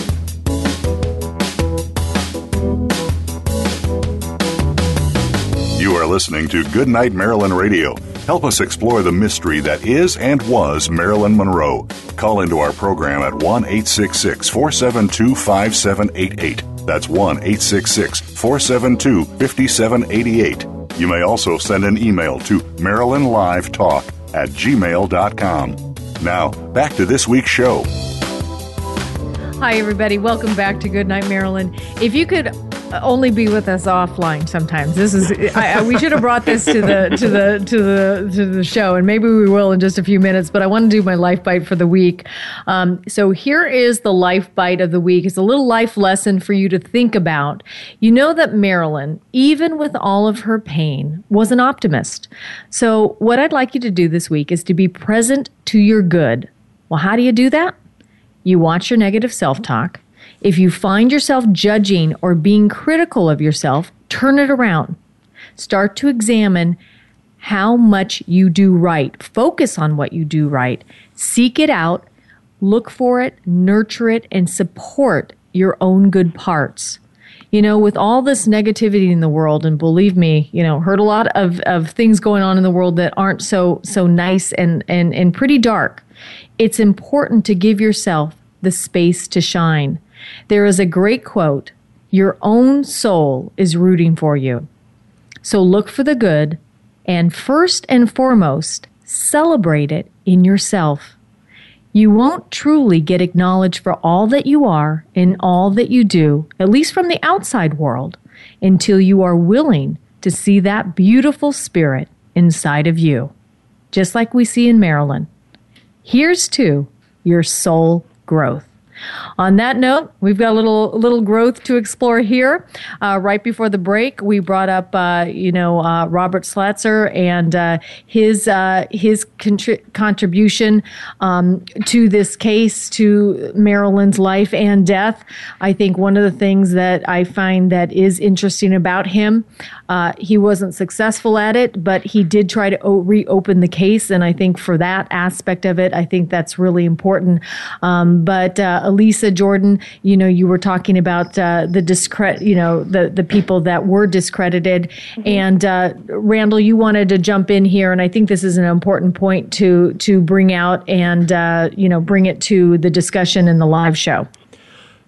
are listening to Goodnight Marilyn Radio. Help us explore the mystery that is and was Marilyn Monroe. Call into our program at 1 866 472 5788. That's 1 866 472 5788. You may also send an email to MarilynLiveTalk at gmail.com. Now, back to this week's show. Hi, everybody. Welcome back to Goodnight Marilyn. If you could only be with us offline sometimes. This is I, I, we should have brought this to the to the to the to the show, and maybe we will in just a few minutes. But I want to do my life bite for the week. Um, so here is the life bite of the week. It's a little life lesson for you to think about. You know that Marilyn, even with all of her pain, was an optimist. So what I'd like you to do this week is to be present to your good. Well, how do you do that? You watch your negative self talk if you find yourself judging or being critical of yourself, turn it around. Start to examine how much you do right. Focus on what you do right. Seek it out, look for it, nurture it, and support your own good parts. You know, with all this negativity in the world, and believe me, you know, heard a lot of, of things going on in the world that aren't so so nice and, and, and pretty dark. It's important to give yourself the space to shine. There is a great quote Your own soul is rooting for you. So look for the good, and first and foremost, celebrate it in yourself. You won't truly get acknowledged for all that you are and all that you do, at least from the outside world, until you are willing to see that beautiful spirit inside of you, just like we see in Marilyn. Here's to your soul growth. On that note, we've got a little little growth to explore here. Uh, right before the break, we brought up uh, you know uh, Robert Slatzer and uh, his uh, his contri- contribution um, to this case to Marilyn's life and death. I think one of the things that I find that is interesting about him, uh, he wasn't successful at it, but he did try to o- reopen the case, and I think for that aspect of it, I think that's really important. Um, but uh, Elisa Jordan, you know, you were talking about uh, the discredit, you know, the the people that were discredited, mm-hmm. and uh, Randall, you wanted to jump in here, and I think this is an important point to to bring out and uh, you know bring it to the discussion in the live show.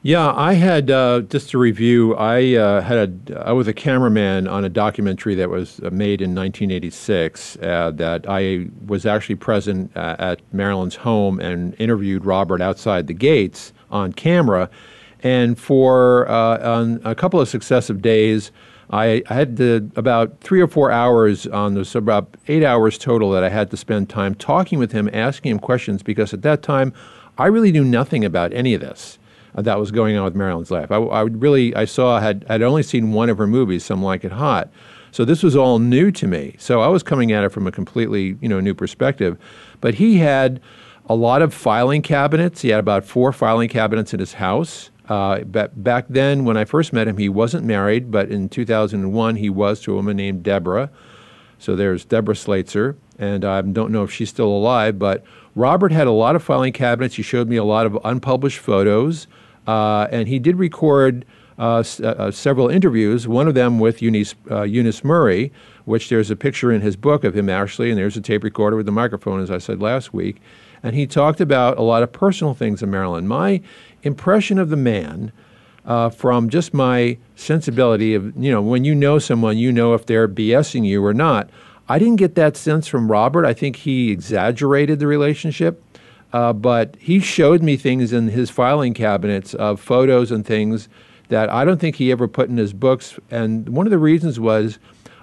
Yeah, I had uh, just to review. I uh, had a, I was a cameraman on a documentary that was uh, made in 1986. Uh, that I was actually present uh, at Marilyn's home and interviewed Robert outside the gates on camera. And for uh, on a couple of successive days, I, I had to, about three or four hours on this, about eight hours total that I had to spend time talking with him, asking him questions because at that time I really knew nothing about any of this that was going on with Marilyn's life. I, I really I saw had I'd only seen one of her movies, Some Like It Hot, so this was all new to me. So I was coming at it from a completely you know new perspective. But he had a lot of filing cabinets. He had about four filing cabinets in his house. Uh, back then, when I first met him, he wasn't married, but in 2001, he was to a woman named Deborah. So there's Deborah Slatzer, and I don't know if she's still alive, but Robert had a lot of filing cabinets. He showed me a lot of unpublished photos. Uh, and he did record uh, s- uh, uh, several interviews, one of them with Eunice, uh, Eunice Murray, which there's a picture in his book of him actually, and there's a tape recorder with the microphone, as I said last week. And he talked about a lot of personal things in Marilyn. My impression of the man, uh, from just my sensibility of, you know, when you know someone, you know if they're BSing you or not. I didn't get that sense from Robert. I think he exaggerated the relationship. Uh, but he showed me things in his filing cabinets of photos and things that I don't think he ever put in his books. And one of the reasons was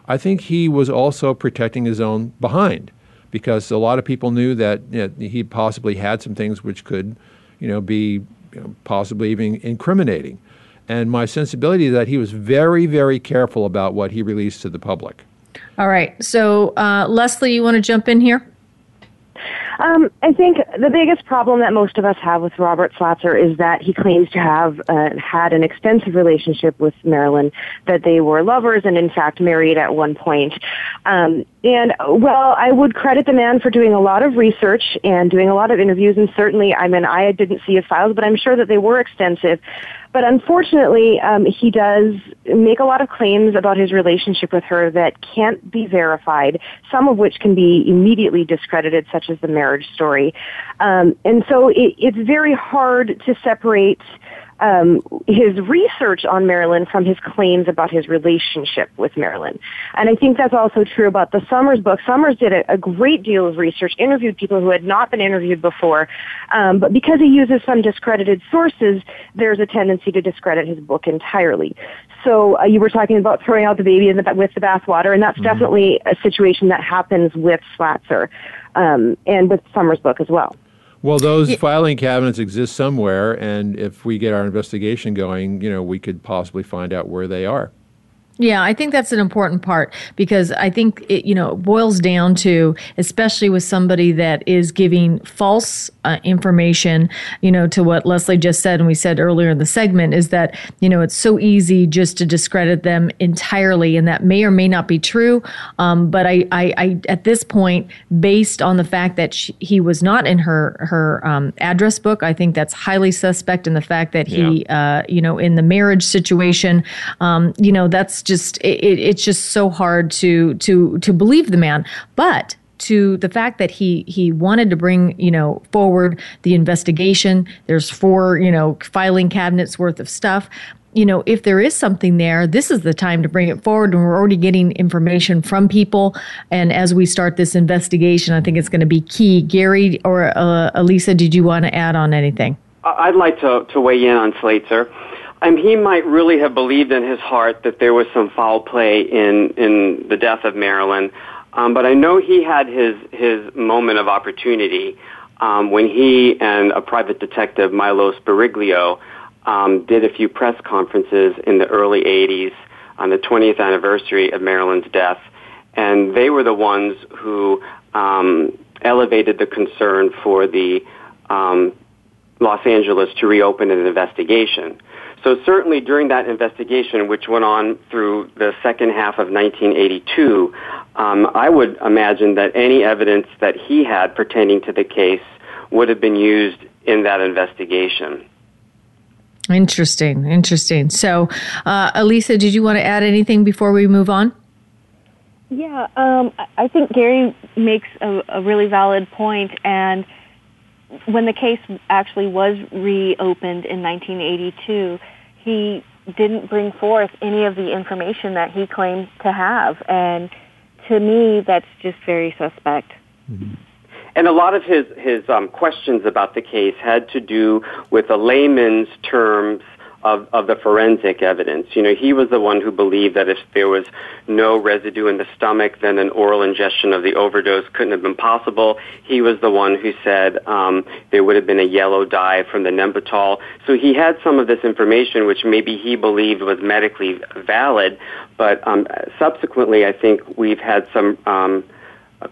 I think he was also protecting his own behind because a lot of people knew that you know, he possibly had some things which could, you know, be you know, possibly even incriminating. And my sensibility is that he was very, very careful about what he released to the public. All right. So, uh, Leslie, you want to jump in here? Um, I think the biggest problem that most of us have with Robert Slatzer is that he claims to have uh, had an extensive relationship with Marilyn, that they were lovers and in fact married at one point. Um, and well, I would credit the man for doing a lot of research and doing a lot of interviews, and certainly, I mean, I didn't see his files, but I'm sure that they were extensive. But unfortunately, um, he does make a lot of claims about his relationship with her that can't be verified, some of which can be immediately discredited, such as the marriage story. Um, and so it, it's very hard to separate um, his research on Marilyn from his claims about his relationship with Marilyn. And I think that's also true about the Summers book. Summers did a, a great deal of research, interviewed people who had not been interviewed before, um, but because he uses some discredited sources, there's a tendency to discredit his book entirely. So uh, you were talking about throwing out the baby the, with the bathwater, and that's mm-hmm. definitely a situation that happens with Slatzer um, and with Summers' book as well. Well, those filing cabinets exist somewhere, and if we get our investigation going, you know, we could possibly find out where they are. Yeah, I think that's an important part because I think it, you know, boils down to, especially with somebody that is giving false uh, information, you know, to what Leslie just said and we said earlier in the segment is that, you know, it's so easy just to discredit them entirely and that may or may not be true. Um, but I, I, I, at this point, based on the fact that she, he was not in her, her um, address book, I think that's highly suspect in the fact that he, yeah. uh, you know, in the marriage situation, um, you know, that's just it, it's just so hard to to to believe the man. But to the fact that he he wanted to bring you know forward the investigation. There's four you know filing cabinets worth of stuff. You know, if there is something there, this is the time to bring it forward. And we're already getting information from people. And as we start this investigation, I think it's going to be key. Gary or uh, Elisa, did you want to add on anything? I'd like to, to weigh in on Slatzer. I mean, he might really have believed in his heart that there was some foul play in in the death of Marilyn, um, but I know he had his his moment of opportunity. um, when he and a private detective, Milo Speriglio, um, did a few press conferences in the early 80s on the 20th anniversary of Marilyn's death. And they were the ones who um, elevated the concern for the um, Los Angeles to reopen an investigation. So certainly during that investigation, which went on through the second half of 1982, um, I would imagine that any evidence that he had pertaining to the case would have been used in that investigation. Interesting, interesting. So, uh, Elisa, did you want to add anything before we move on? Yeah, um, I think Gary makes a, a really valid point, and when the case actually was reopened in 1982, he didn't bring forth any of the information that he claimed to have, and to me, that's just very suspect. Mm-hmm. And a lot of his his um, questions about the case had to do with a layman's terms of, of the forensic evidence. You know, he was the one who believed that if there was no residue in the stomach, then an oral ingestion of the overdose couldn't have been possible. He was the one who said um, there would have been a yellow dye from the Nembutal. So he had some of this information, which maybe he believed was medically valid, but um, subsequently, I think we've had some um,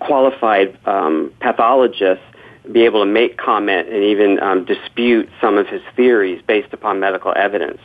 qualified um, pathologists be able to make comment and even um, dispute some of his theories based upon medical evidence.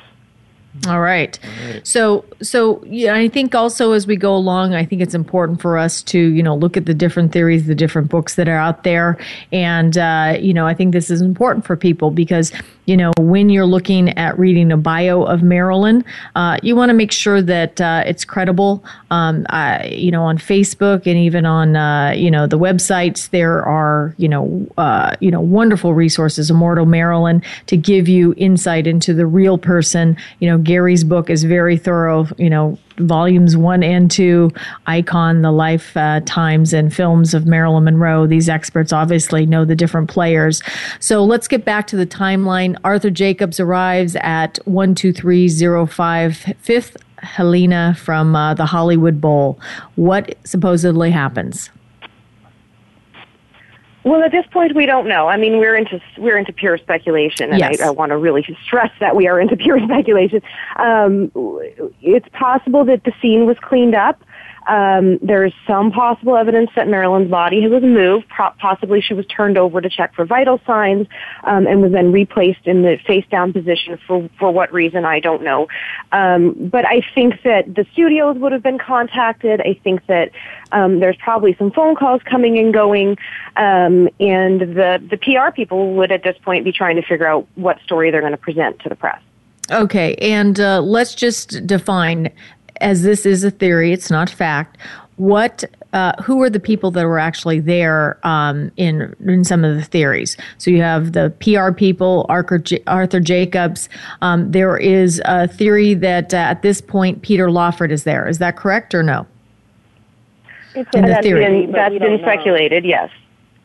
All right. All right. So, so yeah, I think also as we go along, I think it's important for us to, you know, look at the different theories, the different books that are out there, and uh, you know, I think this is important for people because you know, when you're looking at reading a bio of Marilyn, uh, you want to make sure that uh, it's credible. Um, I, you know, on Facebook and even on uh, you know the websites, there are you know uh, you know wonderful resources, Immortal Marilyn, to give you insight into the real person. You know, Gary's book is very thorough. You know, volumes one and two, Icon, the life uh, times and films of Marilyn Monroe. These experts obviously know the different players. So let's get back to the timeline. Arthur Jacobs arrives at 12305 Fifth Helena from uh, the Hollywood Bowl. What supposedly happens? Well, at this point, we don't know. I mean, we're into we're into pure speculation, and yes. I, I want to really stress that we are into pure speculation. Um, it's possible that the scene was cleaned up. Um, there's some possible evidence that Marilyn's body was moved. possibly she was turned over to check for vital signs um, and was then replaced in the face down position for, for what reason, I don't know. Um, but I think that the studios would have been contacted. I think that um, there's probably some phone calls coming and going. Um, and the, the PR people would at this point be trying to figure out what story they're going to present to the press. Okay, and uh, let's just define as this is a theory, it's not fact. What, uh, who are the people that were actually there um, in in some of the theories? So you have the PR people, Arthur, J- Arthur Jacobs. Um, there is a theory that uh, at this point Peter Lawford is there. Is that correct or no? It's in the theory, been, that's been speculated. Yes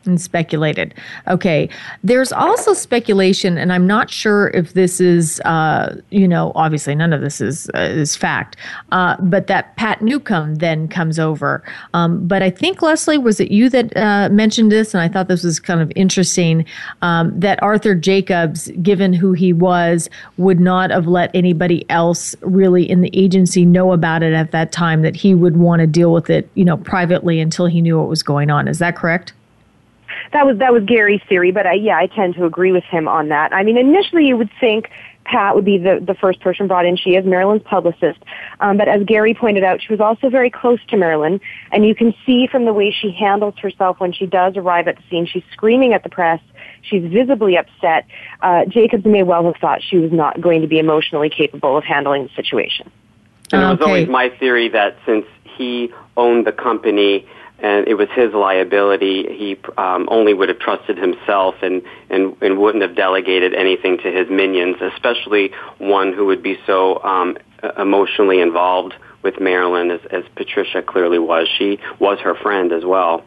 and speculated. Okay. There's also speculation, and I'm not sure if this is, uh, you know, obviously none of this is uh, is fact, uh, but that Pat Newcomb then comes over. Um, but I think Leslie was it you that uh, mentioned this, and I thought this was kind of interesting um, that Arthur Jacobs, given who he was, would not have let anybody else really in the agency know about it at that time. That he would want to deal with it, you know, privately until he knew what was going on. Is that correct? That was that was Gary's theory, but I, yeah, I tend to agree with him on that. I mean, initially you would think Pat would be the, the first person brought in. She is Marilyn's publicist. Um, but as Gary pointed out, she was also very close to Marilyn. And you can see from the way she handles herself when she does arrive at the scene, she's screaming at the press. She's visibly upset. Uh, Jacobs may well have thought she was not going to be emotionally capable of handling the situation. And it was always my theory that since he owned the company, and it was his liability. He um, only would have trusted himself and, and, and wouldn't have delegated anything to his minions, especially one who would be so um, emotionally involved with Marilyn as, as Patricia clearly was. She was her friend as well.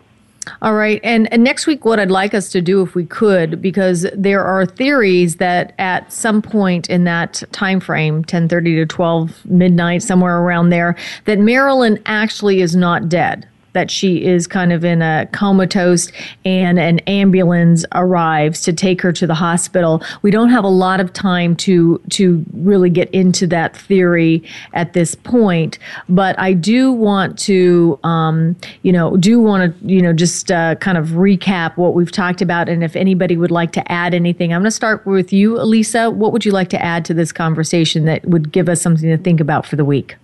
All right. And, and, next week, what I'd like us to do, if we could, because there are theories that at some point in that time frame, 1030 to 12 midnight, somewhere around there, that Marilyn actually is not dead that she is kind of in a comatose and an ambulance arrives to take her to the hospital. We don't have a lot of time to to really get into that theory at this point, but I do want to, um, you know, do want to, you know, just uh, kind of recap what we've talked about, and if anybody would like to add anything, I'm going to start with you, Elisa. What would you like to add to this conversation that would give us something to think about for the week?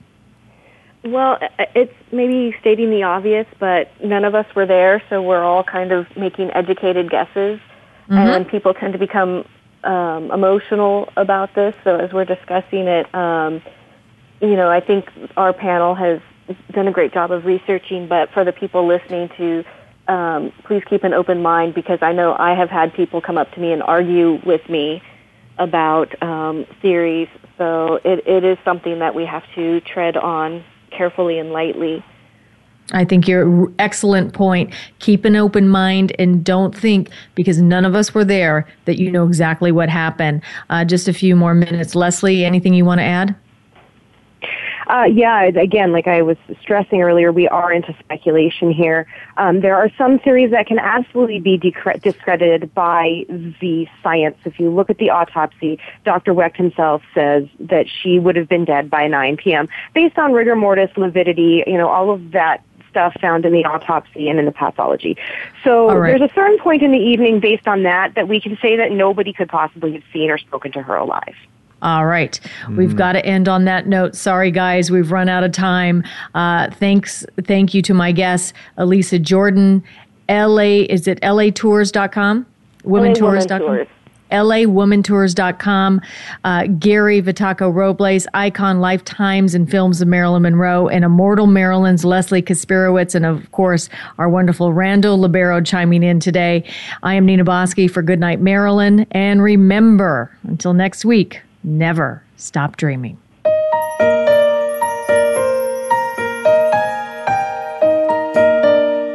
Well, it's maybe stating the obvious, but none of us were there, so we're all kind of making educated guesses, mm-hmm. and people tend to become um, emotional about this. So as we're discussing it, um, you know, I think our panel has done a great job of researching, but for the people listening to um, please keep an open mind because I know I have had people come up to me and argue with me about um, theories. So it, it is something that we have to tread on carefully and lightly. I think you're excellent point. Keep an open mind and don't think because none of us were there that you know exactly what happened. Uh, just a few more minutes. Leslie, anything you want to add? Uh, yeah, again, like I was stressing earlier, we are into speculation here. Um, there are some theories that can absolutely be discredited by the science. If you look at the autopsy, Dr. Wecht himself says that she would have been dead by 9 p.m. based on rigor mortis, lividity, you know, all of that stuff found in the autopsy and in the pathology. So right. there's a certain point in the evening based on that that we can say that nobody could possibly have seen or spoken to her alive. All right. Mm. We've got to end on that note. Sorry, guys, we've run out of time. Uh, thanks. Thank you to my guests, Elisa Jordan, LA, is it latours.com? Womentours.com. LAWomanTours.com, uh, Gary Vitacco Robles, Icon Lifetimes and Films of Marilyn Monroe, and Immortal Marilyn's Leslie Kasperowicz, and of course, our wonderful Randall Libero chiming in today. I am Nina Bosky for Goodnight Marilyn, and remember, until next week, Never stop dreaming.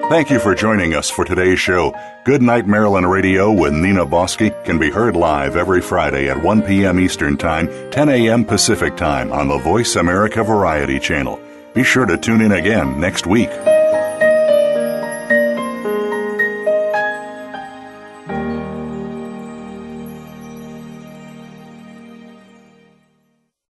Thank you for joining us for today's show. Good Night Marilyn Radio with Nina Bosky can be heard live every Friday at 1 p.m. Eastern Time, 10 a.m. Pacific Time on the Voice America Variety Channel. Be sure to tune in again next week.